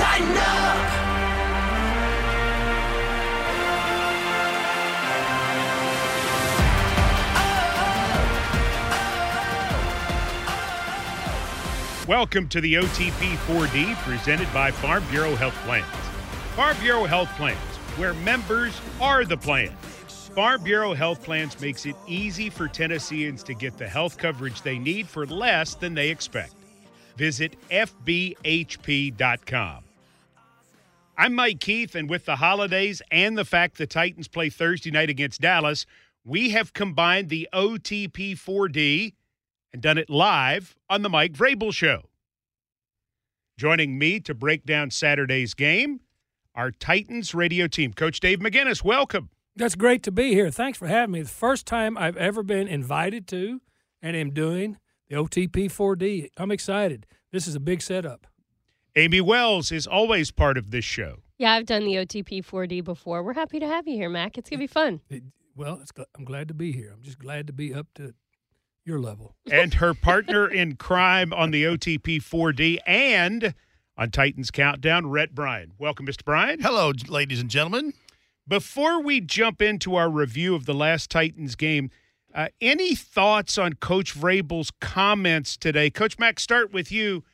Up. Welcome to the OTP 4D presented by Farm Bureau Health Plans. Farm Bureau Health Plans, where members are the plan. Farm Bureau Health Plans makes it easy for Tennesseans to get the health coverage they need for less than they expect. Visit FBHP.com. I'm Mike Keith, and with the holidays and the fact the Titans play Thursday night against Dallas, we have combined the OTP 4D and done it live on the Mike Vrabel Show. Joining me to break down Saturday's game, our Titans radio team. Coach Dave McGinnis, welcome. That's great to be here. Thanks for having me. The first time I've ever been invited to and am doing the OTP 4D. I'm excited. This is a big setup. Amy Wells is always part of this show. Yeah, I've done the OTP 4D before. We're happy to have you here, Mac. It's going to be fun. It- well, it's, I'm glad to be here. I'm just glad to be up to your level. and her partner in crime on the OTP 4D and on Titans Countdown, Rhett Bryan. Welcome, Mr. Bryan. Hello, ladies and gentlemen. Before we jump into our review of the last Titans game, uh, any thoughts on Coach Vrabel's comments today? Coach Mack, start with you.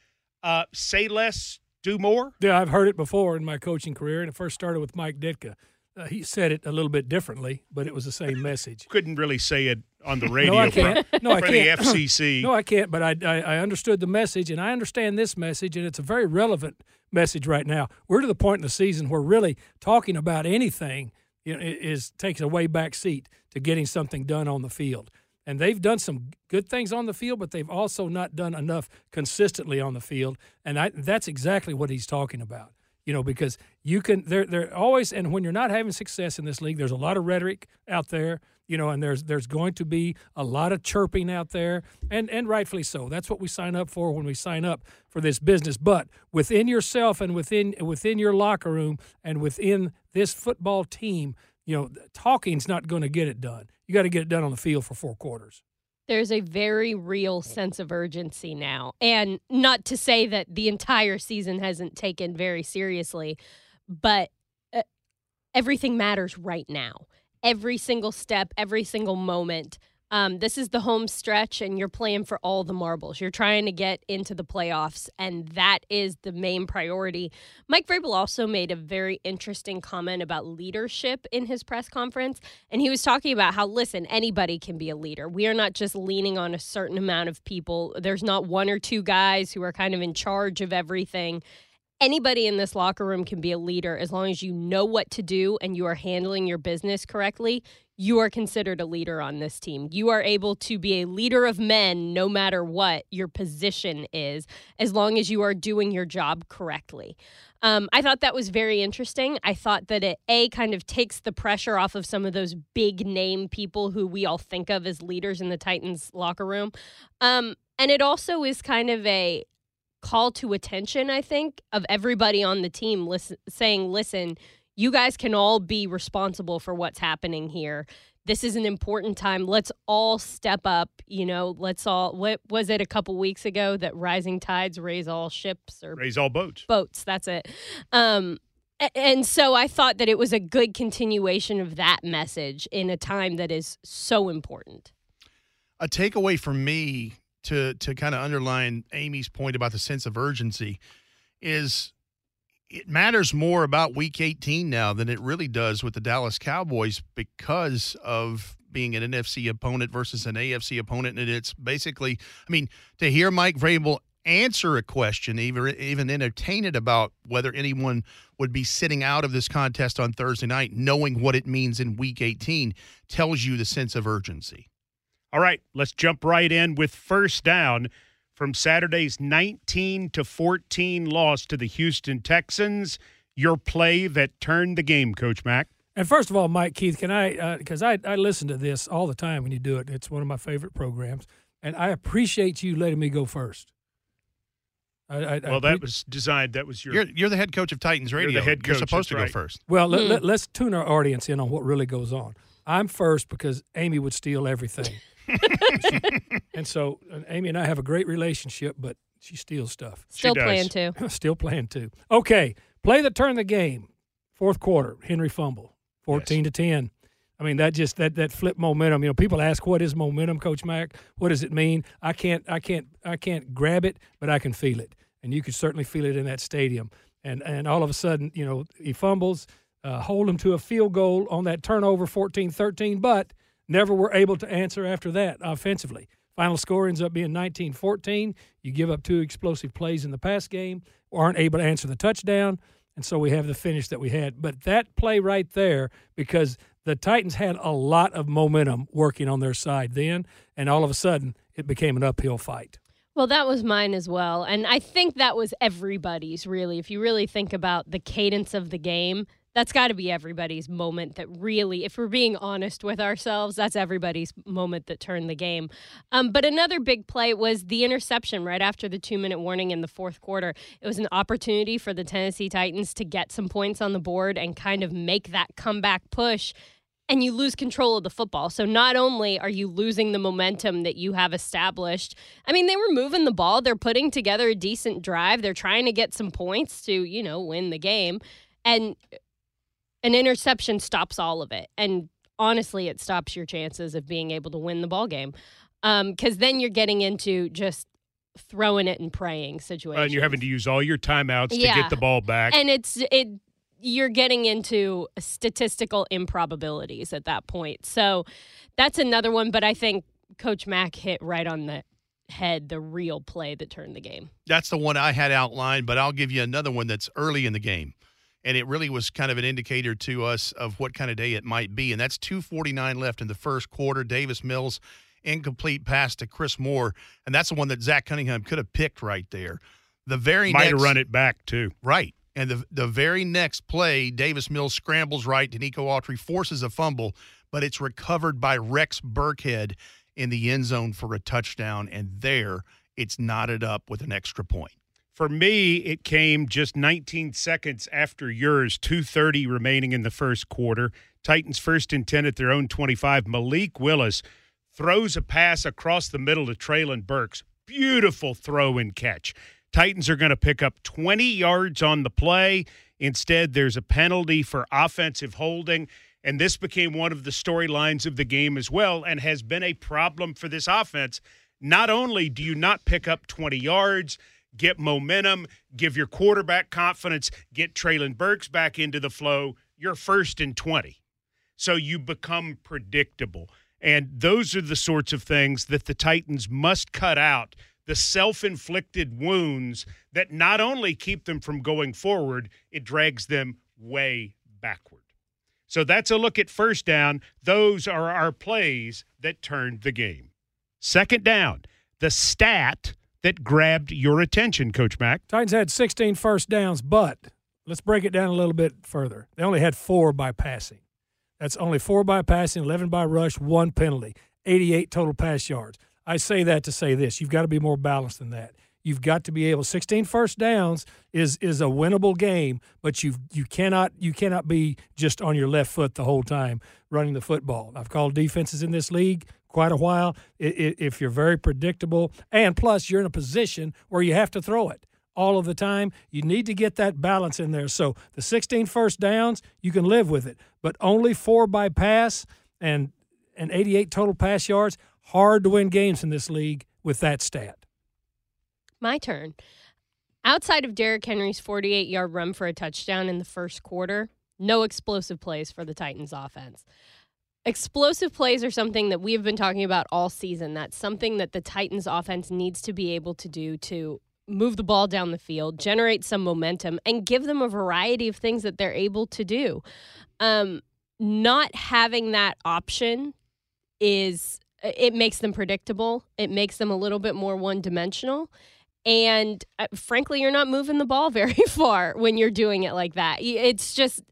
Uh, say less, do more. Yeah, I've heard it before in my coaching career, and it first started with Mike Ditka. Uh, he said it a little bit differently, but it was the same message. Couldn't really say it on the radio no, I can't. No, I can't. the FCC. no, I can't. But I, I, I understood the message, and I understand this message, and it's a very relevant message right now. We're to the point in the season where really talking about anything you know, is takes a way back seat to getting something done on the field. And they've done some good things on the field, but they've also not done enough consistently on the field. And I, that's exactly what he's talking about. You know, because you can, they're, they're always, and when you're not having success in this league, there's a lot of rhetoric out there, you know, and there's there's going to be a lot of chirping out there, and and rightfully so. That's what we sign up for when we sign up for this business. But within yourself and within within your locker room and within this football team, you know, talking's not going to get it done. You got to get it done on the field for four quarters. There's a very real sense of urgency now. And not to say that the entire season hasn't taken very seriously, but uh, everything matters right now. Every single step, every single moment. Um, this is the home stretch, and you're playing for all the marbles. You're trying to get into the playoffs, and that is the main priority. Mike Vrabel also made a very interesting comment about leadership in his press conference, and he was talking about how, listen, anybody can be a leader. We are not just leaning on a certain amount of people. There's not one or two guys who are kind of in charge of everything anybody in this locker room can be a leader as long as you know what to do and you are handling your business correctly. You are considered a leader on this team. You are able to be a leader of men no matter what your position is, as long as you are doing your job correctly. Um, I thought that was very interesting. I thought that it, A, kind of takes the pressure off of some of those big name people who we all think of as leaders in the Titans locker room. Um, and it also is kind of a call to attention, I think, of everybody on the team listen, saying, listen, you guys can all be responsible for what's happening here. This is an important time. Let's all step up. You know, let's all, what was it a couple weeks ago that rising tides raise all ships or Raise all boats. boats? That's it. Um, and so I thought that it was a good continuation of that message in a time that is so important. A takeaway for me to to kind of underline Amy's point about the sense of urgency is it matters more about week 18 now than it really does with the Dallas Cowboys because of being an NFC opponent versus an AFC opponent and it's basically I mean to hear Mike Vrabel answer a question even even entertain it about whether anyone would be sitting out of this contest on Thursday night knowing what it means in week 18 tells you the sense of urgency. All right, let's jump right in with first down from Saturday's 19 to 14 loss to the Houston Texans. Your play that turned the game, Coach Mack. And first of all, Mike Keith, can I, because I, I listen to this all the time when you do it. It's one of my favorite programs. And I appreciate you letting me go first. I, I, I Well, that appre- was designed. That was your. You're you're the head coach of Titans You're the Radio. head You're supposed to that's go first. Well, Hmm. let, us tune our audience in on what really goes on. I'm first because Amy would steal everything. and so and Amy and I have a great relationship, but She steals stuff. Still playing too. Still playing too. Okay, play that turned the game. Fourth quarter, Henry fumble, fourteen to ten. I mean that just that that flip momentum. You know, people ask what is momentum, Coach Mack. What does it mean? I can't I can't I can't grab it, but I can feel it, and you could certainly feel it in that stadium. And and all of a sudden, you know, he fumbles, uh, hold him to a field goal on that turnover, 14-13, but never were able to answer after that offensively. Final score ends up being 19-14. You give up two explosive plays in the pass game, aren't able to answer the touchdown, and so we have the finish that we had. But that play right there, because the Titans had a lot of momentum working on their side then, and all of a sudden it became an uphill fight. Well, that was mine as well. And I think that was everybody's, really. If you really think about the cadence of the game, that's got to be everybody's moment that really, if we're being honest with ourselves, that's everybody's moment that turned the game. Um, but another big play was the interception right after the two minute warning in the fourth quarter. It was an opportunity for the Tennessee Titans to get some points on the board and kind of make that comeback push and you lose control of the football. So not only are you losing the momentum that you have established, I mean, they were moving the ball, they're putting together a decent drive, they're trying to get some points to, you know, win the game. And an interception stops all of it. And honestly, it stops your chances of being able to win the ball game. Because then you're getting into just throwing it and praying situations. Uh, and you're having to use all your timeouts to get the ball back. and it's it you're getting into statistical improbabilities at that point so that's another one but i think coach mack hit right on the head the real play that turned the game That's the one I had outlined, but I'll give you another one that's early in the game. And it really was kind of an indicator to us of what kind of day it might be. And that's 249 left in the first quarter. Davis Mills incomplete pass to Chris Moore. And that's the one that Zach Cunningham could have picked right there. The very Might next have run it back too. Right. And the the very next play, Davis Mills scrambles right to Nico Autry, forces a fumble, but it's recovered by Rex Burkhead in the end zone for a touchdown. And there it's knotted up with an extra point. For me, it came just 19 seconds after yours, 2.30 remaining in the first quarter. Titans first and 10 at their own 25. Malik Willis throws a pass across the middle to Treylon Burks. Beautiful throw and catch. Titans are going to pick up 20 yards on the play. Instead, there's a penalty for offensive holding. And this became one of the storylines of the game as well and has been a problem for this offense. Not only do you not pick up 20 yards, get momentum, give your quarterback confidence, get Treylon Burks back into the flow, you're first and 20. So you become predictable. And those are the sorts of things that the Titans must cut out the self inflicted wounds that not only keep them from going forward, it drags them way backward. So that's a look at first down. Those are our plays that turned the game. Second down, the stat that grabbed your attention, Coach Mack. Titans had 16 first downs, but let's break it down a little bit further. They only had four by passing. That's only four by passing, 11 by rush, one penalty, 88 total pass yards. I say that to say this you've got to be more balanced than that. You've got to be able 16 first downs is is a winnable game, but you you cannot you cannot be just on your left foot the whole time running the football. I've called defenses in this league quite a while. If you're very predictable, and plus you're in a position where you have to throw it all of the time, you need to get that balance in there. So the 16 first downs, you can live with it, but only four by pass and and 88 total pass yards. Hard to win games in this league with that stat. my turn outside of Derrick Henry's 48 yard run for a touchdown in the first quarter no explosive plays for the Titans offense explosive plays are something that we have been talking about all season. That's something that the Titans offense needs to be able to do to move the ball down the field, generate some momentum, and give them a variety of things that they're able to do. Um, not having that option is it makes them predictable. It makes them a little bit more one dimensional. And uh, frankly, you're not moving the ball very far when you're doing it like that. It's just,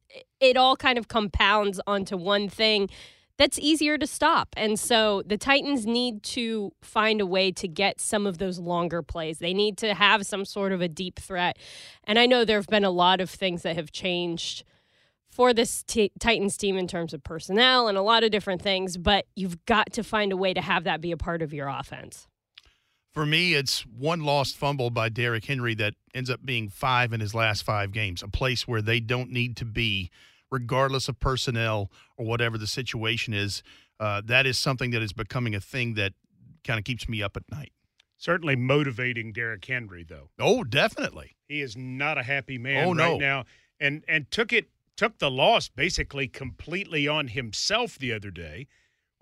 it all kind of compounds onto one thing that's easier to stop. And so the Titans need to find a way to get some of those longer plays. They need to have some sort of a deep threat. And I know there have been a lot of things that have changed for this t- Titans team in terms of personnel and a lot of different things, but you've got to find a way to have that be a part of your offense. For me, it's one lost fumble by Derrick Henry that ends up being five in his last five games, a place where they don't need to be, regardless of personnel or whatever the situation is. Uh, that is something that is becoming a thing that kind of keeps me up at night. Certainly motivating Derrick Henry, though. Oh, definitely. He is not a happy man Oh, right no. now, and and took it took the loss basically completely on himself the other day,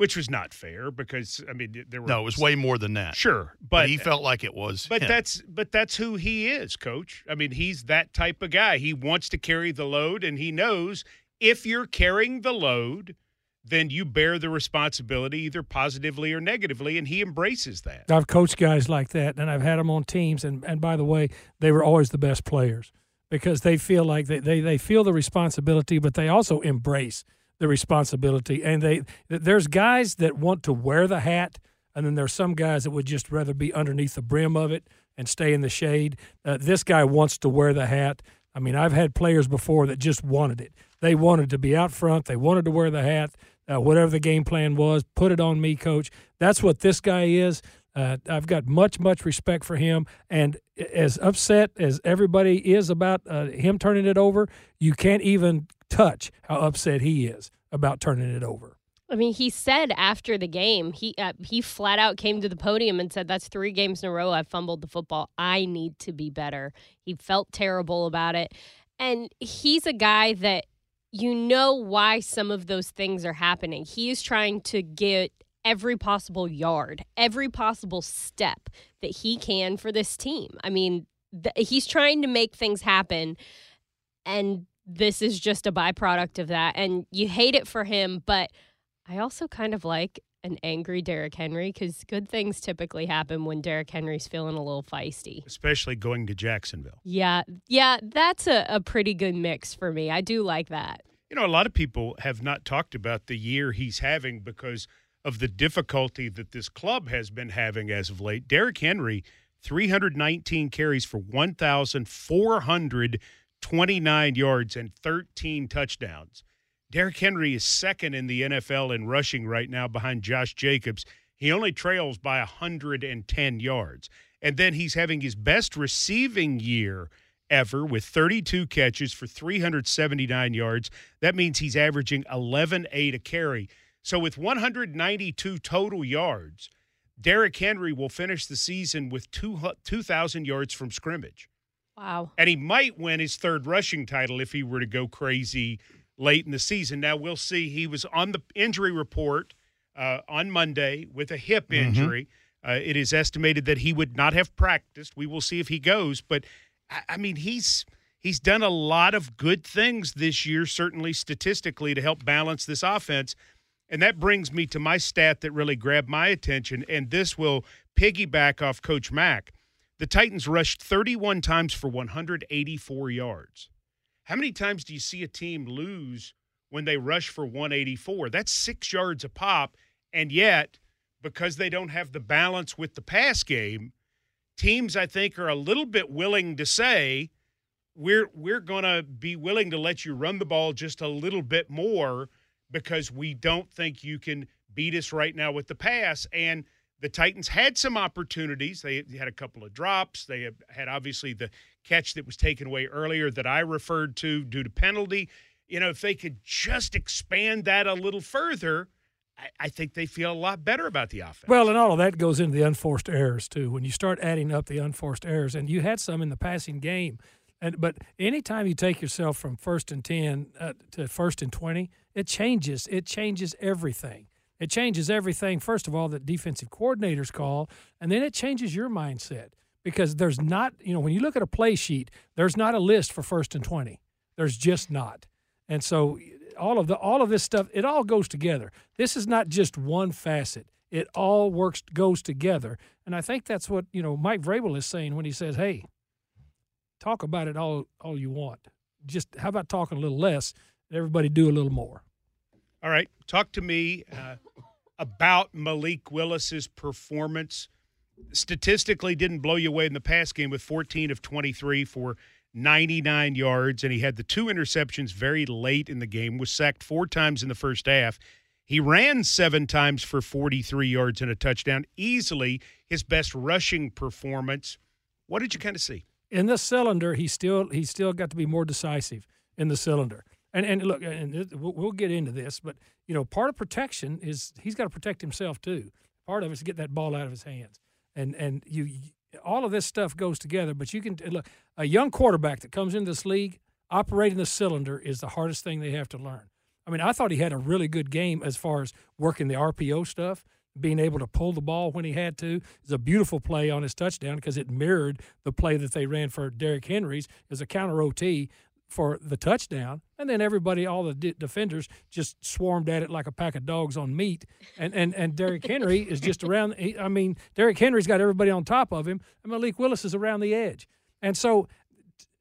which was not fair because I mean there were No, it was way more than that. sure, But but he felt like it was. But him. that's but that's who he is, coach. I mean, he's that type of guy. He wants to carry the load and he knows if you're carrying the load, then you bear the responsibility either positively or negatively and he embraces that. I've coached guys like that, and I've had them on teams. And, and by the way, they were always the best players because they feel like they, they, they feel the responsibility, but they also embrace the responsibility. And they there's guys that want to wear the hat, and then there's some guys that would just rather be underneath the brim of it and stay in the shade. Uh, this guy wants to wear the hat. I mean, I've had players before that just wanted it. They wanted to be out front. They wanted to wear the hat. Uh, whatever the game plan was, put it on me, coach. That's what this guy is. Uh, I've got much, much respect for him. And as upset as everybody is about uh, him turning it over, you can't even touch how upset he is about turning it over. I mean, he said after the game, he uh, he flat out came to the podium and said, "That's three games in a row I've fumbled the football. I need to be better." He felt terrible about it, and he's a guy that you know why some of those things are happening. He is trying to get every possible yard, every possible step that he can for this team. I mean, th- he's trying to make things happen, and this is just a byproduct of that. And you hate it for him, but I also kind of like an angry Derrick Henry because good things typically happen when Derrick Henry's feeling a little feisty. Especially going to Jacksonville. Yeah, yeah, that's a, a pretty good mix for me. I do like that. You know, a lot of people have not talked about the year he's having because of the difficulty that this club has been having as of late. Derrick Henry, 319 carries for 1,429 yards and 13 touchdowns. Derrick Henry is second in the NFL in rushing right now behind Josh Jacobs. He only trails by 110 yards. And then he's having his best receiving year ever with 32 catches for 379 yards. That means he's averaging 11 8 a carry. So with 192 total yards, Derrick Henry will finish the season with 2,000 yards from scrimmage. Wow. And he might win his third rushing title if he were to go crazy late in the season. Now we'll see. He was on the injury report uh, on Monday with a hip Mhm. injury. Uh, it is estimated that he would not have practiced. We will see if he goes, but I, I mean he's he's done a lot of good things this year, certainly statistically, to help balance this offense. And that brings me to my stat that really grabbed my attention, and this will piggyback off Coach Mack. The Titans rushed 31 times for 184 yards. How many times do you see a team lose when they rush for 184? That's six yards a pop. And yet, because they don't have the balance with the pass game, teams I think are a little bit willing to say, we're we're gonna be willing to let you run the ball just a little bit more because we don't think you can beat us right now with the pass. And the Titans had some opportunities. They had a couple of drops. They had- obviously the catch that was taken away earlier that I referred to due to penalty. You know, if they could just expand that a little further, I, I think they feel a lot better about the offense. Well, and all of that goes into the unforced errors too. When you start adding up the unforced errors, and you had some in the passing game, and but anytime you take yourself from first and ten uh, to first and twenty, it changes. It changes everything. It changes everything. First of all, that defensive coordinators call, and then it changes your mindset because there's not, you know, when you look at a play sheet, there's not a list for first and twenty. There's just not. And so all of the all of this stuff, it all goes together. This is not just one facet. It all works goes together. And I think that's what, you know, Mike Vrabel is saying when he says, Hey, talk about it all all you want. Just how about talking a little less and everybody do a little more. All right, talk to me uh, about Malik Willis's performance. Statistically, didn't blow you away in the pass game with 14 of 23 for 99 yards, and he had the two interceptions very late in the game. Was sacked four times in the first half. He ran seven times for 43 yards and a touchdown, easily his best rushing performance. What did you kind of see? In the cylinder, he still he still got to be more decisive in the cylinder. And and look, and we'll get into this, but you know, part of protection is he's got to protect himself too. Part of it is to get that ball out of his hands, and and you all of this stuff goes together. But you can look a young quarterback that comes into this league operating the cylinder is the hardest thing they have to learn. I mean, I thought he had a really good game as far as working the RPO stuff, being able to pull the ball when he had to. It's a beautiful play on his touchdown because it mirrored the play that they ran for Derrick Henry's as a counter OT for the touchdown, and then everybody, all the de- defenders, just swarmed at it like a pack of dogs on meat. And and and Derrick Henry is just around. He, I mean, Derrick Henry's got everybody on top of him, and Malik Willis is around the edge, and so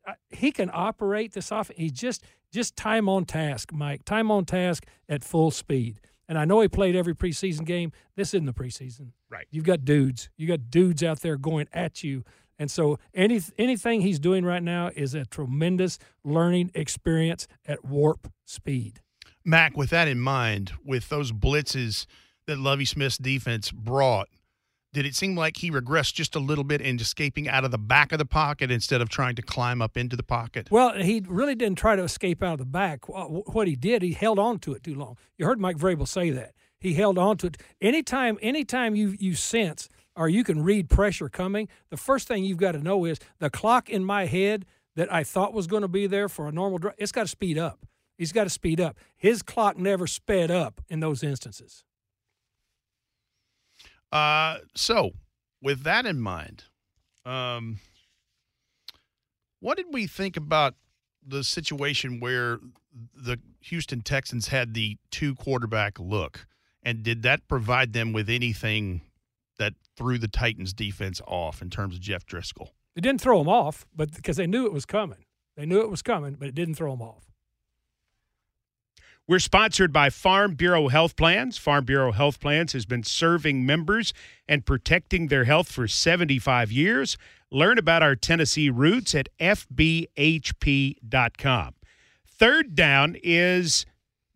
uh, he can operate this off. He just just time on task, Mike. Time on task at full speed. And I know he played every preseason game. This isn't the preseason. Right. You've got dudes. You got dudes out there going at you. And so any anything he's doing right now is a tremendous learning experience at warp speed. Mac, with that in mind, with those blitzes that Lovie Smith's defense brought, did it seem like he regressed just a little bit in escaping out of the back of the pocket instead of trying to climb up into the pocket? Well, he really didn't try to escape out of the back. What he did, he held on to it too long. You heard Mike Vrabel say that. He held on to it. Anytime, anytime you you sense or you can read pressure coming, the first thing you've got to know is the clock in my head that I thought was going to be there for a normal drive, it's got to speed up. He's got to speed up. His clock never sped up in those instances. Uh, so, with that in mind, um, what did we think about the situation where the Houston Texans had the two quarterback look? And did that provide them with anything that threw the Titans defense off in terms of Jeff Driskel. It didn't throw them off, but because they knew it was coming. They knew it was coming, but it didn't throw them off. We're sponsored by Farm Bureau Health Plans. Farm Bureau Health Plans has been serving members and protecting their health for 75 years. Learn about our Tennessee roots at fbhp.com. Third down is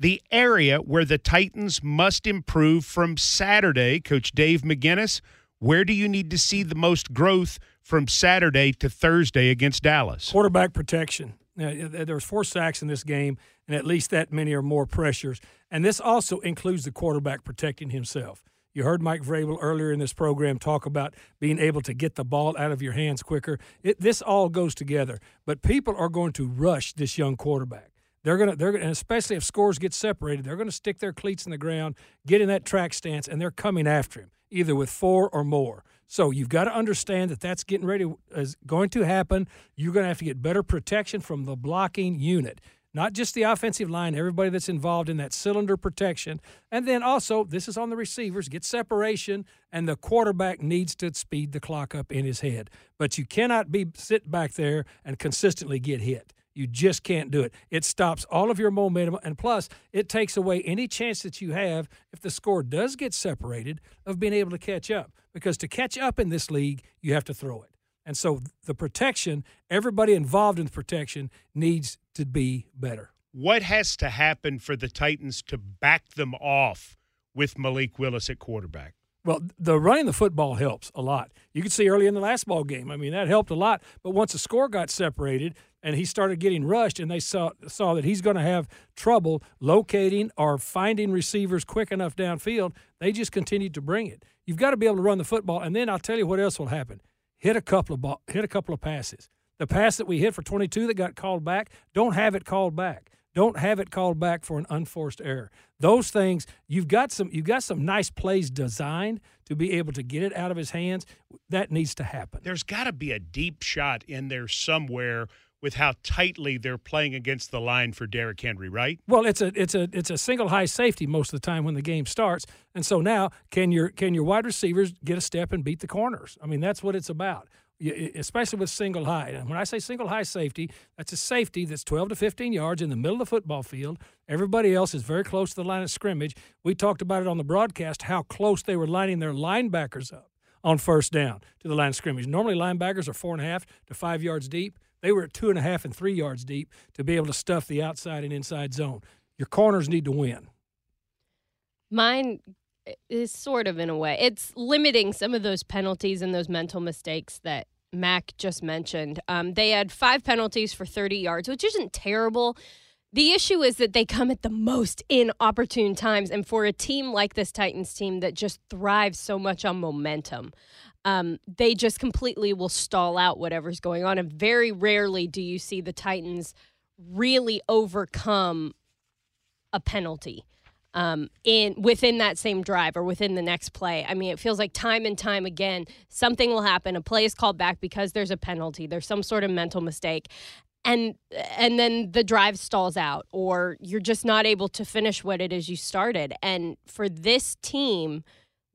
the area where the Titans must improve from Saturday. Coach Dave McGinnis, where do you need to see the most growth from Saturday to Thursday against Dallas? Quarterback protection. There was four sacks in this game, and at least that many or more pressures. And this also includes the quarterback protecting himself. You heard Mike Vrabel earlier in this program talk about being able to get the ball out of your hands quicker. It, this all goes together. But people are going to rush this young quarterback. They're gonna, they're gonna, especially if scores get separated, they're gonna stick their cleats in the ground, get in that track stance, and they're coming after him, either with four or more. So you've got to understand that that's getting ready is going to happen. You're going to have to get better protection from the blocking unit, not just the offensive line, everybody that's involved in that cylinder protection. And then also, this is on the receivers, get separation, and the quarterback needs to speed the clock up in his head. But you cannot be sit back there and consistently get hit. You just can't do it. It stops all of your momentum. And plus, it takes away any chance that you have, if the score does get separated, of being able to catch up because to catch up in this league, you have to throw it. And so the protection, everybody involved in the protection needs to be better. What has to happen for the Titans to back them off with Malik Willis at quarterback? Well, the running the football helps a lot. You could see early in the last ball game. I mean, that helped a lot. But once the score got separated and he started getting rushed, and they saw saw that he's going to have trouble locating or finding receivers quick enough downfield, they just continued to bring it. You've got to be able to run the football, and then I'll tell you what else will happen: hit a couple of ball, hit a couple of passes. The pass that we hit for 22 that got called back, don't have it called back. Don't have it called back for an unforced error. Those things you've got some you've got some nice plays designed to be able to get it out of his hands. That needs to happen. There's got to be a deep shot in there somewhere with how tightly they're playing against the line for Derrick Henry, right? Well, it's a it's a it's a single high safety most of the time when the game starts, and so now can your can your wide receivers get a step and beat the corners? I mean, that's what it's about especially with single high. And when I say single high safety, that's a safety that's 12 to 15 yards in the middle of the football field. Everybody else is very close to the line of scrimmage. We talked about it on the broadcast how close they were lining their linebackers up on first down to the line of scrimmage. Normally, linebackers are four and a half to five yards deep. They were at two and a half and three yards deep to be able to stuff the outside and inside zone. Your corners need to win. Mine eh, is sort of in a way. It's limiting some of those penalties and those mental mistakes that Mac just mentioned. Um, they had five penalties for 30 yards, which isn't terrible. The issue is that they come at the most inopportune times. And for a team like this Titans team that just thrives so much on momentum, um, they just completely will stall out whatever's going on. And very rarely do you see the Titans really overcome a penalty um, in within that same drive or within the next play. I mean, it feels like time and time again something will happen. A play is called back because there's a penalty. There's some sort of mental mistake, and and then the drive stalls out, or you're just not able to finish what it is you started. And for this team.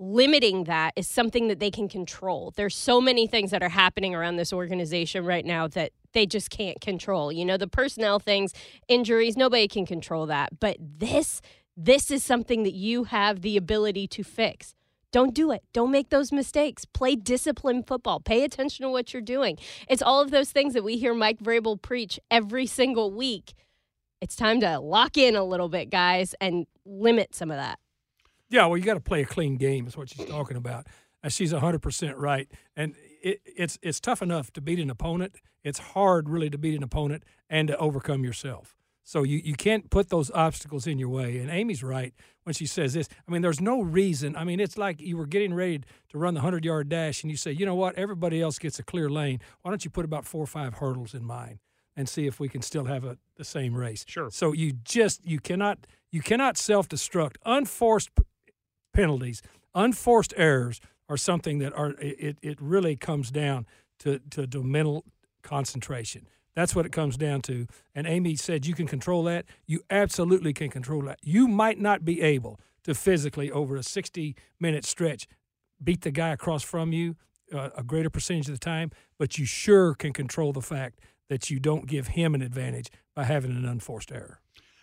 Limiting that is something that they can control. There's so many things that are happening around this organization right now that they just can't control. You know, the personnel things, injuries, nobody can control that. But this this is something that you have the ability to fix. Don't do it. Don't make those mistakes. Play disciplined football. Pay attention to what you're doing. It's all of those things that we hear Mike Vrabel preach every single week. It's time to lock in a little bit, guys, and limit some of that. Yeah, well, you got to play a clean game, is what she's talking about. And she's 100% right. And it, it's, it's tough enough to beat an opponent. It's hard, really, to beat an opponent and to overcome yourself. So you, you can't put those obstacles in your way. And Amy's right when she says this. I mean, there's no reason. I mean, it's like you were getting ready to run the 100 yard dash and you say, you know what, everybody else gets a clear lane. Why don't you put about four or five hurdles in mine and see if we can still have a, the same race? Sure. So you just, you cannot, you cannot self destruct. Unforced p- penalties, unforced errors are something that are, it, it really comes down to, to, to mental concentration. That's what it comes down to. And Amy said you can control that. You absolutely can control that. You might not be able to physically, over a 60 minute stretch, beat the guy across from you uh, a greater percentage of the time, but you sure can control the fact that you don't give him an advantage by having an unforced error.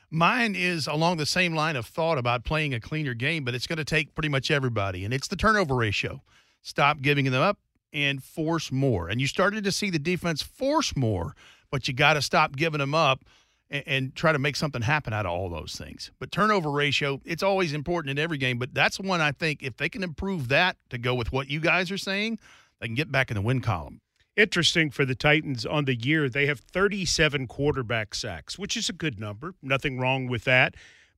Mine is along the same line of thought about playing a cleaner game, but it's going to take pretty much everybody, and it's the turnover ratio. Stop giving them up and force more. And you started to see the defense force more but you got to stop giving them up and, and, try to make something happen out of all those things. But turnover ratio, it's always important in every game, but that's one I think if they can improve that to go with what you guys are saying, they can get back in the win column. Interesting for the Titans on the year, they have 37 quarterback sacks, which is a good number. Nothing wrong with that.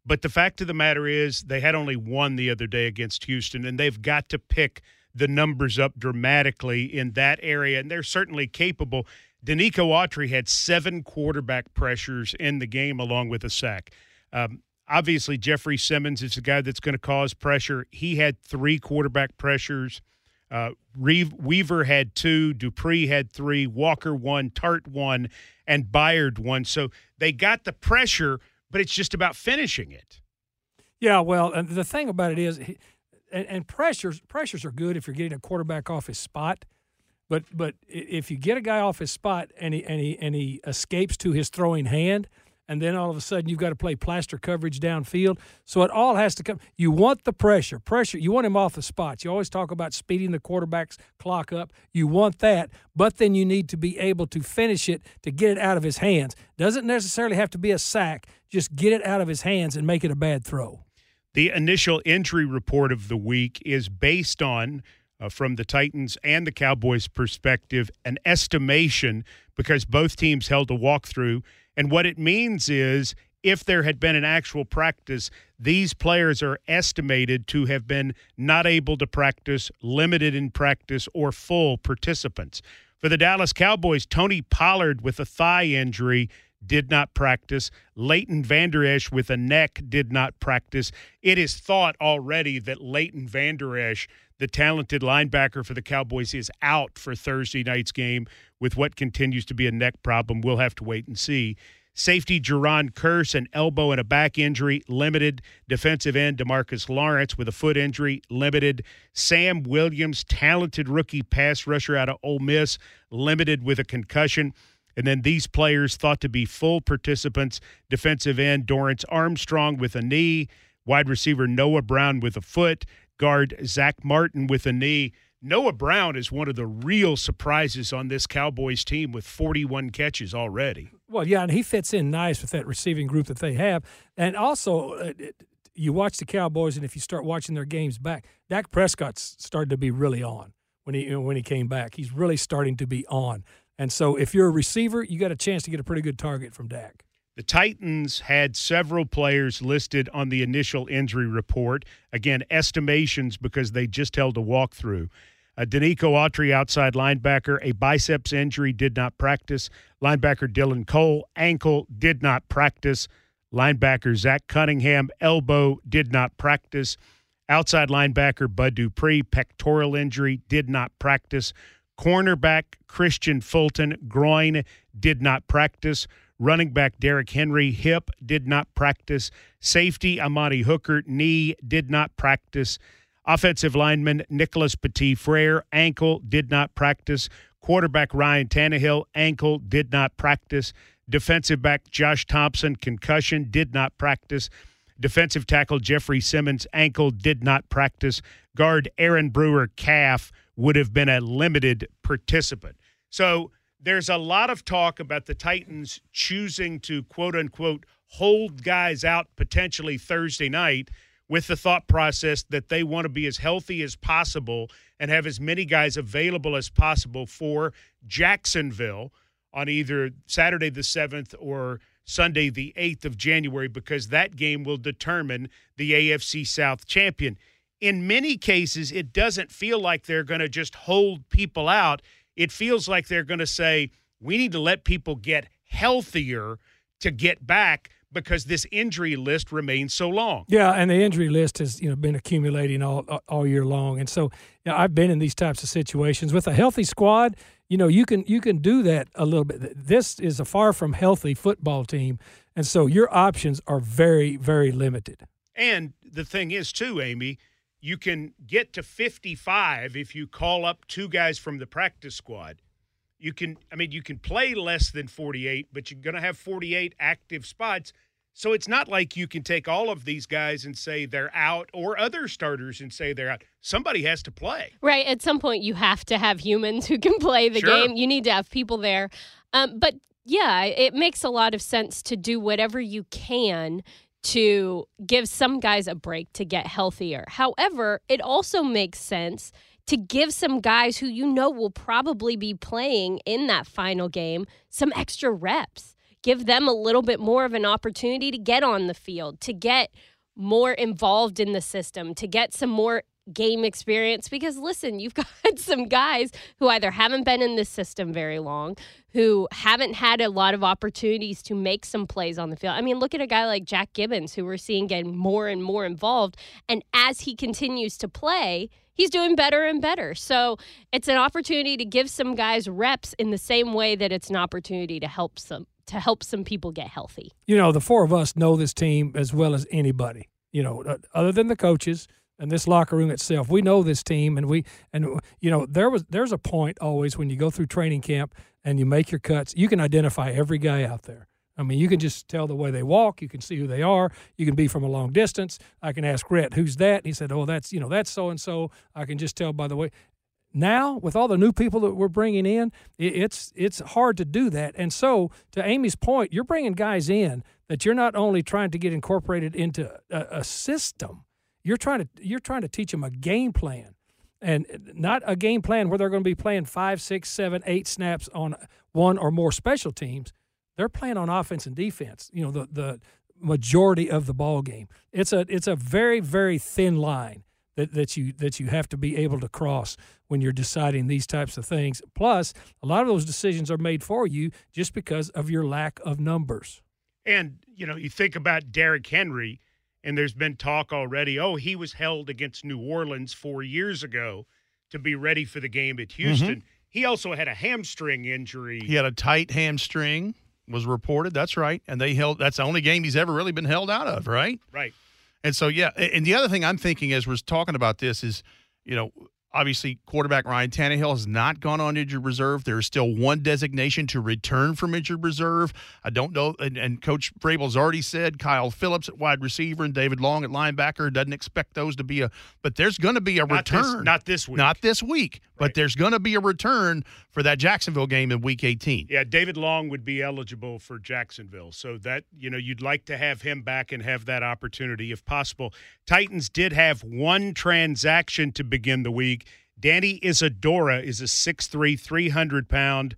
But the fact of the matter is, they had only one the other day against Houston, and they've got to pick the numbers up dramatically in that area. And they're certainly capable. Denico Autry had seven quarterback pressures in the game, along with a sack. Um, obviously, Jeffrey Simmons is the guy that's going to cause pressure. He had three quarterback pressures. Uh, Weaver had two, Dupree had three, Walker one, Tart one, and Byard one. So they got the pressure, but it's just about finishing it. Yeah, well, and the thing about it is, and, and pressures pressures are good if you're getting a quarterback off his spot. But but if you get a guy off his spot and he and he and he escapes to his throwing hand, and then all of a sudden you've got to play plaster coverage downfield. So it all has to come. You want the pressure, pressure. You want him off the spots. You always talk about speeding the quarterback's clock up. You want that, but then you need to be able to finish it to get it out of his hands. Doesn't necessarily have to be a sack. Just get it out of his hands and make it a bad throw. The initial injury report of the week is based on uh, from the Titans and the Cowboys' perspective, an estimation because both teams held a walkthrough. And what it means is if there had been an actual practice, these players are estimated to have been not able to practice, limited in practice, or full participants. For the Dallas Cowboys, Tony Pollard with a thigh injury did not practice. Leighton Vander Esch with a neck did not practice. It is thought already that Leighton Vander Esch the talented linebacker for the Cowboys is out for Thursday night's game with what continues to be a neck problem. We'll have to wait and see. Safety Jayron Kearse, an elbow and a back injury, limited. Defensive end Demarcus Lawrence with a foot injury, limited. Sam Williams, talented rookie pass rusher out of Ole Miss, limited with a concussion. And then these players thought to be full participants. Defensive end Dorance Armstrong with a knee, wide receiver Noah Brown with a foot, guard Zack Martin with a knee. Noah Brown is one of the real surprises on this Cowboys team with 41 catches already. Well, yeah, and he fits in nice with that receiving group that they have. And also, uh, you watch the Cowboys, and if you start watching their games back, Dak Prescott's started to be really on when he when he came back. He's really starting to be on. And so, if you're a receiver, you got a chance to get a pretty good target from Dak. The Titans had several players listed on the initial injury report. Again, estimations because they just held a walkthrough. Uh, Denico Autry, outside linebacker, a biceps injury, did not practice. Linebacker Dylan Cole, ankle, did not practice. Linebacker Zach Cunningham, elbow, did not practice. Outside linebacker Bud Dupree, pectoral injury, did not practice. Cornerback Kristian Fulton, groin, did not practice. Running back Derrick Henry, hip, did not practice. Safety Amani Hooker, knee, did not practice. Offensive lineman Nicholas Petit Frere, ankle, did not practice. Quarterback Ryan Tannehill, ankle, did not practice. Defensive back Josh Thompson, concussion, did not practice. Defensive tackle Jeffrey Simmons, ankle, did not practice. Guard Aaron Brewer, calf, would have been a limited participant. So there's a lot of talk about the Titans choosing to quote unquote hold guys out potentially Thursday night with the thought process that they want to be as healthy as possible and have as many guys available as possible for Jacksonville on either Saturday the 7th or Sunday the 8th of January because that game will determine the AFC South champion. In many cases, it doesn't feel like they're going to just hold people out. It feels like they're going to say, we need to let people get healthier to get back because this injury list remains so long. Yeah, and the injury list has you know been accumulating all uh, all year long, and so you know, I've been in these types of situations with a healthy squad. You know, you can you can do that a little bit. This is a far from healthy football team, and so your options are very very limited. And the thing is, too, Amy, you can get to 55 if you call up two guys from the practice squad. You can i mean you can play less than 48 but you're going to have 48 active spots. So it's not like you can take all of these guys and say they're out or other starters and say they're out. Somebody has to play. Right. At some point you have to have humans who can play the Sure. game. You need to have people there. Um, but yeah it makes a lot of sense to do whatever you can to give some guys a break to get healthier however it also makes sense to give some guys who you know will probably be playing in that final game some extra reps. Give them a little bit more of an opportunity to get on the field, to get more involved in the system, to get some more game experience. Because listen, you've got some guys who either haven't been in this system very long, who haven't had a lot of opportunities to make some plays on the field. I mean, look at a guy like Jack Gibbens, who we're seeing getting more and more involved. And as he continues to play, he's doing better and better. So it's an opportunity to give some guys reps in the same way that it's an opportunity to help some to help some people get healthy. You know, the four of us know this team as well as anybody. You know, uh, other than the coaches and this locker room itself, we know this team, and we and you know there was there's a point always when you go through training camp and you make your cuts, you can identify every guy out there. I mean, you can just tell the way they walk. You can see who they are. You can be from a long distance. I can ask Rhett, "Who's that?" And he said, "Oh, that's you know that's so and so." I can just tell by the way. Now, with all the new people that we're bringing in, it's it's hard to do that. And so, to Amy's point, you're bringing guys in that you're not only trying to get incorporated into a, a system, you're trying to you're trying to teach them a game plan and not a game plan where they're going to be playing five, six, seven, eight snaps on one or more special teams. They're playing on offense and defense. You know, the the majority of the ball game. It's a it's a very very thin line that, that you that you have to be able to cross when you're deciding these types of things. Plus, a lot of those decisions are made for you just because of your lack of numbers. And, you know, you think about Derrick Henry, and there's been talk already oh, he was held against New Orleans four years ago to be ready for the game at mm-hmm. Houston. He also had a hamstring injury. He had a tight hamstring, was reported. That's right. And they held that's the only game he's ever really been held out of, right? Right. And so, yeah. And the other thing I'm thinking as we're talking about this is, you know, obviously quarterback Ryan Tannehill has not gone on injured reserve. There is still one designation to return from injured reserve. I don't know. And, and Coach Vrabel's already said Kyle Phillips at wide receiver and David Long at linebacker doesn't expect those to be a, but there's going to be a Not this- return. not this week. Not this week, but there's going to be a return for that Jacksonville game in Week 18. Yeah, David Long would be eligible for Jacksonville. So that, you know, you'd like to have him back and have that opportunity if possible. Titans did have one transaction to begin the week. Danny Isidora is a 6'3, 300 pound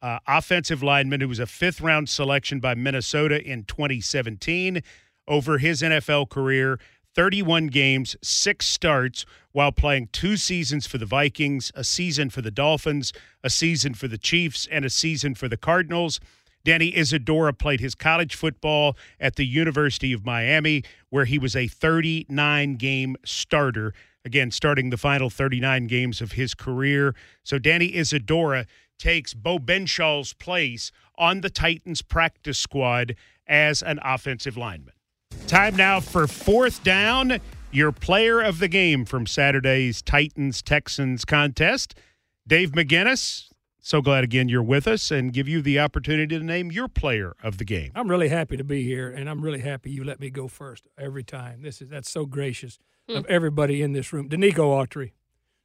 uh, offensive lineman who was a fifth round selection by Minnesota in 2017. Over his NFL career, 31 games, six starts, while playing two seasons for the Vikings, a season for the Dolphins, a season for the Chiefs, and a season for the Cardinals. Danny Isidora played his college football at the University of Miami, where he was a 39 game starter. Again, starting the final 39 games of his career. So Danny Isidora takes Bo Benshall's place on the Titans practice squad as an offensive lineman. Time now for fourth down. Your player of the game from Saturday's Titans Texans contest, Dave McGinnis. So glad again you're with us and give you the opportunity to name your player of the game. I'm really happy to be here, and I'm really happy you let me go first every time. This is that's so gracious hmm. of everybody in this room. Denico Autry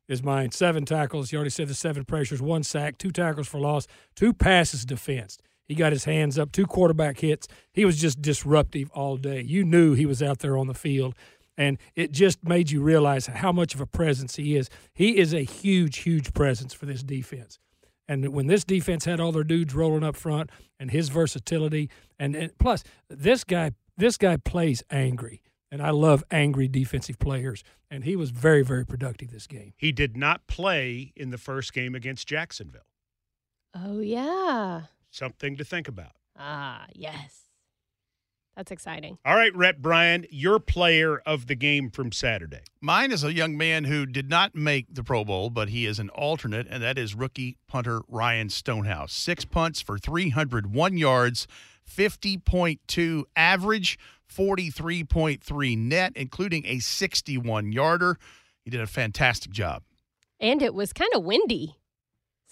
is mine. Seven tackles. You already said the seven pressures, one sack, two tackles for loss, two passes defensed. He got his hands up, two quarterback hits. He was just disruptive all day. You knew he was out there on the field, and it just made you realize how much of a presence he is. He is a huge, huge presence for this defense. And when this defense had all their dudes rolling up front, and his versatility, and, and plus this guy, this guy plays angry, and I love angry defensive players. And he was very, very productive this game. He did not play in the first game against Jacksonville. Oh, yeah. Something to think about. Ah, yes. That's exciting. All right, Rhett Bryan, your player of the game from Saturday. Mine is a young man who did not make the Pro Bowl, but he is an alternate, and that is rookie punter Ryan Stonehouse. Six punts for 301 yards, 50.2 average, 43.3 net, including a 61 yarder. He did a fantastic job. And it was kind of windy.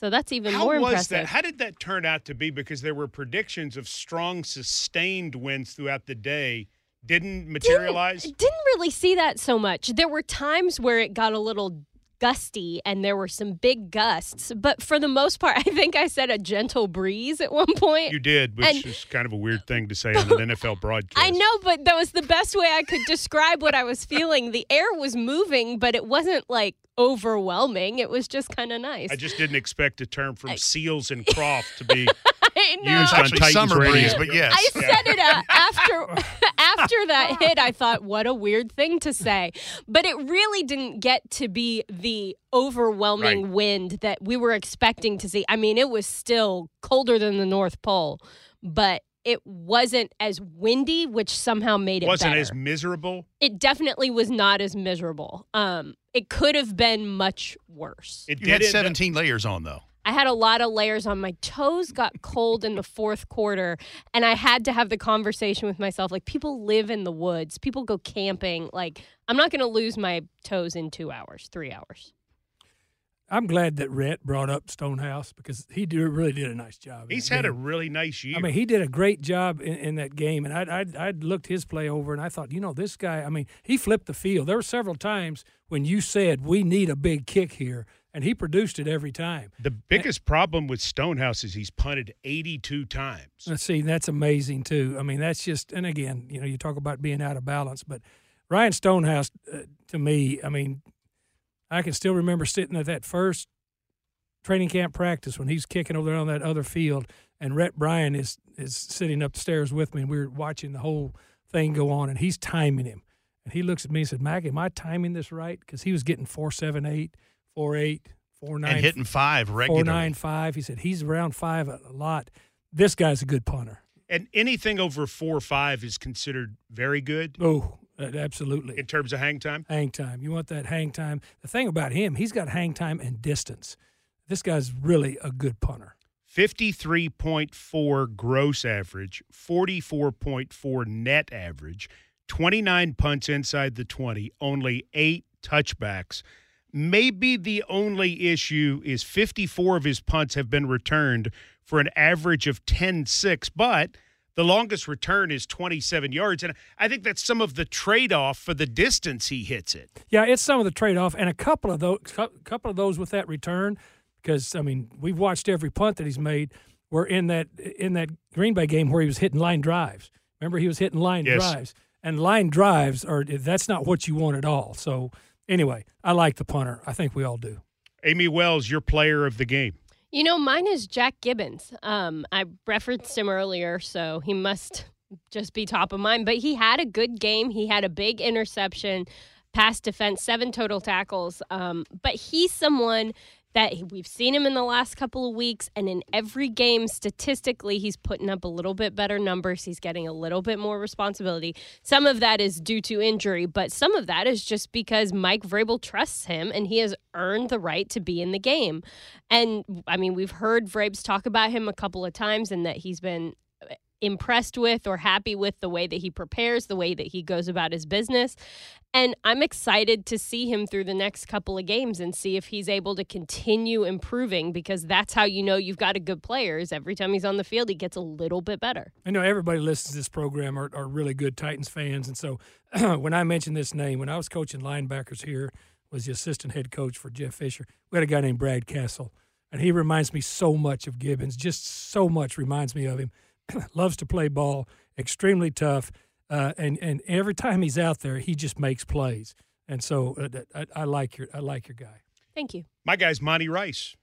So that's even How more was impressive. that? How did that turn out to be? Because there were predictions of strong, sustained winds throughout the day. Didn't materialize. Didn't, didn't really see that so much. There were times where it got a little gusty and there were some big gusts, but for the most part, I think I said a gentle breeze at one point. You did, which And- is kind of a weird thing to say on an NFL broadcast. I know, but that was the best way I could describe what I was feeling. The air was moving, but it wasn't like overwhelming. It was just kind of nice. I just didn't expect a term from Seals and Croft to be I know. used on Actually, Titans summer radio. breeze, but yes. I said it uh, after after that hit. I thought, what a weird thing to say, but it really didn't get to be the overwhelming Right. wind that we were expecting to see. I mean, it was still colder than the North Pole, but it wasn't as windy, which somehow made it wasn't better. as miserable. it definitely was not as miserable. Um, it could have been much worse. It You did had end up- 17 layers on, though. I had a lot of layers on. My toes got cold in the fourth quarter, and I had to have the conversation with myself. Like, people live in the woods, people go camping. Like, I'm not going to lose my toes in two hours, three hours. I'm glad that Rhett brought up Stonehouse because he did, really did a nice job. He's had a really nice year. I mean, he did a great job in, in that game, and I'd, I'd I'd looked his play over, and I thought, you know, this guy. I mean, he flipped the field. There were several times when you said we need a big kick here, and he produced it every time. the biggest problem with Stonehouse is he's punted 82 times. Let's see, that's amazing too. I mean, that's just, and again, you know, you talk about being out of balance, but Ryan Stonehouse, uh, to me, I mean, I can still remember sitting at that first training camp practice when he's kicking over there on that other field, and Rhett Bryan is is sitting upstairs with me, and we were watching the whole thing go on, and he's timing him, and he looks at me and said, "Mac, am I timing this right?" Because he was getting four seven eight, four eight, four nine, and hitting five regularly. nine five. He said he's around five a, lot. This guy's a good punter. And anything over 4 or 5 is considered very good Oh, Uh, absolutely. in terms of hang time. hang time. You want that hang time. The thing about him, he's got hang time and distance. This guy's really a good punter. 53.4 gross average, 44.4 net average, 29 punts inside the 20, only eight touchbacks. Maybe the only issue is 54 of his punts have been returned for an average of 10 6, but the longest return is 27 yards. And I think that's some of the trade off for the distance he hits it. Yeah, it's some of the trade off, and a couple of those, couple of those with that return. because I mean we've watched every punt that he's made. We're in that in that Green Bay game where he was hitting line drives. Remember he was hitting line Yes. drives, and line drives are that's not what you want at all. So anyway, I like the punter. I think we all do. Amy Wells, your player of the game. You know, mine is Jack Gibbens. Um, I referenced him earlier, so he must just be top of mind. But he had a good game. He had a big interception, pass defense, seven total tackles. Um, but he's someone that we've seen him in the last couple of weeks, and in every game, statistically, he's putting up a little bit better numbers. He's getting a little bit more responsibility. Some of that is due to injury, but some of that is just because Mike Vrabel trusts him, and he has earned the right to be in the game. And I mean, we've heard Vrabes talk about him a couple of times, and that he's been impressed with or happy with the way that he prepares, the way that he goes about his business. And I'm excited to see him through the next couple of games and see if he's able to continue improving because that's how you know you've got a good player is every time he's on the field he gets a little bit better. I know everybody listens to this program are, are really good Titans fans, and so when I mentioned this name, when I was coaching linebackers here, was the assistant head coach for Jeff Fisher. We had a guy named Brad Kassell, and he reminds me so much of Gibbens. Just so much reminds me of him. Loves to play ball, extremely tough, uh, and and every time he's out there, he just makes plays. And so uh, I, I like your I like your guy. Thank you. My guy's Monty Rice,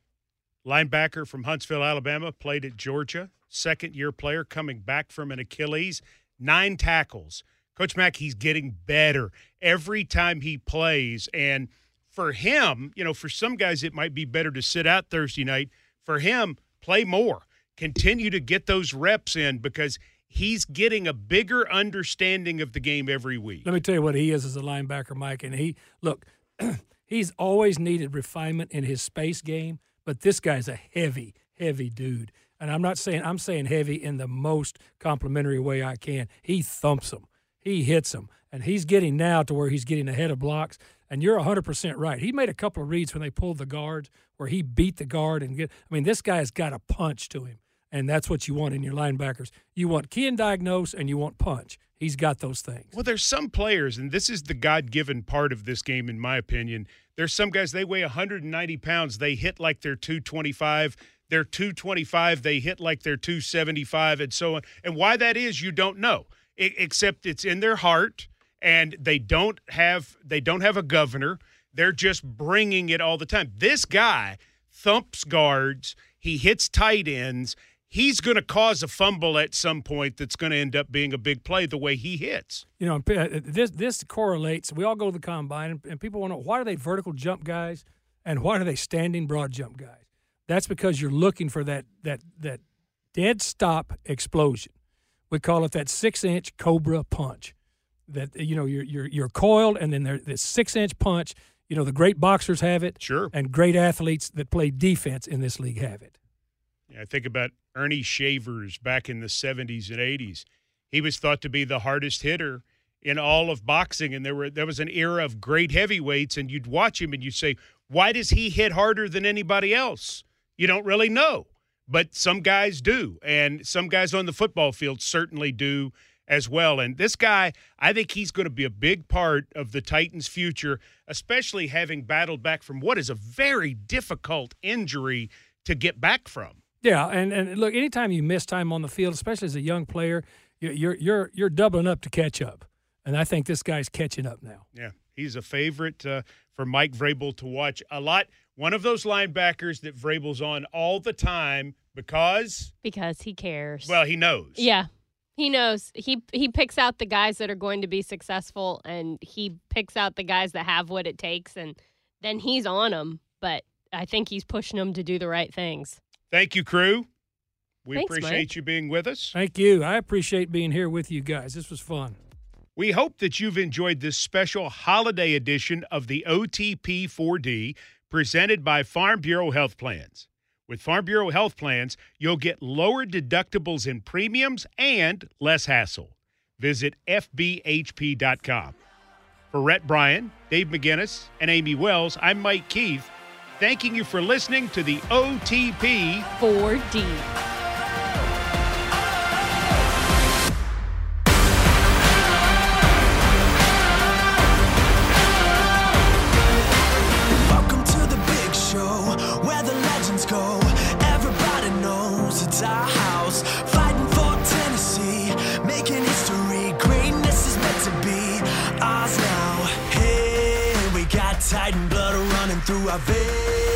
linebacker from Huntsville, Alabama, played at Georgia, second year player coming back from an Achilles, nine tackles. Coach Mack, he's getting better every time he plays. And for him, you know, for some guys, it might be better to sit out Thursday night. For him, play more, continue to get those reps in because he's getting a bigger understanding of the game every week. Let me tell you what he is as a linebacker, Mike. And he look, he's always needed refinement in his space game, but this guy's a heavy, heavy dude. And I'm not saying I'm saying heavy in the most complimentary way I can. He thumps them, he hits them, and he's getting now to where he's getting ahead of blocks. And you're 100% right. He made a couple of reads when they pulled the guards where he beat the guard and get. I mean, this guy's got a punch to him, and that's what you want in your linebackers. You want key and diagnose, and you want punch. He's got those things. Well, there's some players, and this is the God given part of this game, in my opinion. There's some guys, they weigh 190 pounds. They hit like they're 225. They're 225. They hit like they're 275, and so on. And why that is, you don't know, except it's in their heart, and they don't have they don't have a governor. They're just bringing it all the time. This guy thumps guards. He hits tight ends. He's going to cause a fumble at some point that's going to end up being a big play the way he hits. you know, uh, this this correlates. We all go to the combine, and, and people want to know why are they vertical jump guys, and why are they standing broad jump guys? That's because you're looking for that that that dead stop explosion. We call it that six inch cobra punch. That you know you're you're you're coiled, and then there this six inch punch. You know the great boxers have it, Sure. and great athletes that play defense in this league have it. I think about Earnie Shavers back in the 70s and 80s. He was thought to be the hardest hitter in all of boxing, and there were there was an era of great heavyweights, and you'd watch him and you'd say, "Why does he hit harder than anybody else?" You don't really know, but some guys do, and some guys on the football field certainly do as well. And this guy, I think he's going to be a big part of the Titans' future, especially having battled back from what is a very difficult injury to get back from. Yeah, and, and look, anytime you miss time on the field, especially as a young player, you- you're you're you're doubling up to catch up, and I think this guy's catching up now. Yeah, he's a favorite uh, for Mike Vrabel to watch a lot. One of those linebackers that Vrabel's on all the time because, Because he cares. well, he knows. Yeah. He knows. He he picks out the guys that are going to be successful and he picks out the guys that have what it takes and then he's on them, but I think he's pushing them to do the right things. Thank you, crew. We Thanks, appreciate Mike. you being with us. Thank you. I appreciate being here with you guys. This was fun. We hope that you've enjoyed this special holiday edition of the OTP 4D presented by Farm Bureau Health Plans. With Farm Bureau Health Plans, you'll get lower deductibles in premiums and less hassle. Visit FBHP.com. For Rhett Bryan, Dave McGinnis, and Amy Wells, I'm Mike Keith, thanking you for listening to the OTP 4D. A vez.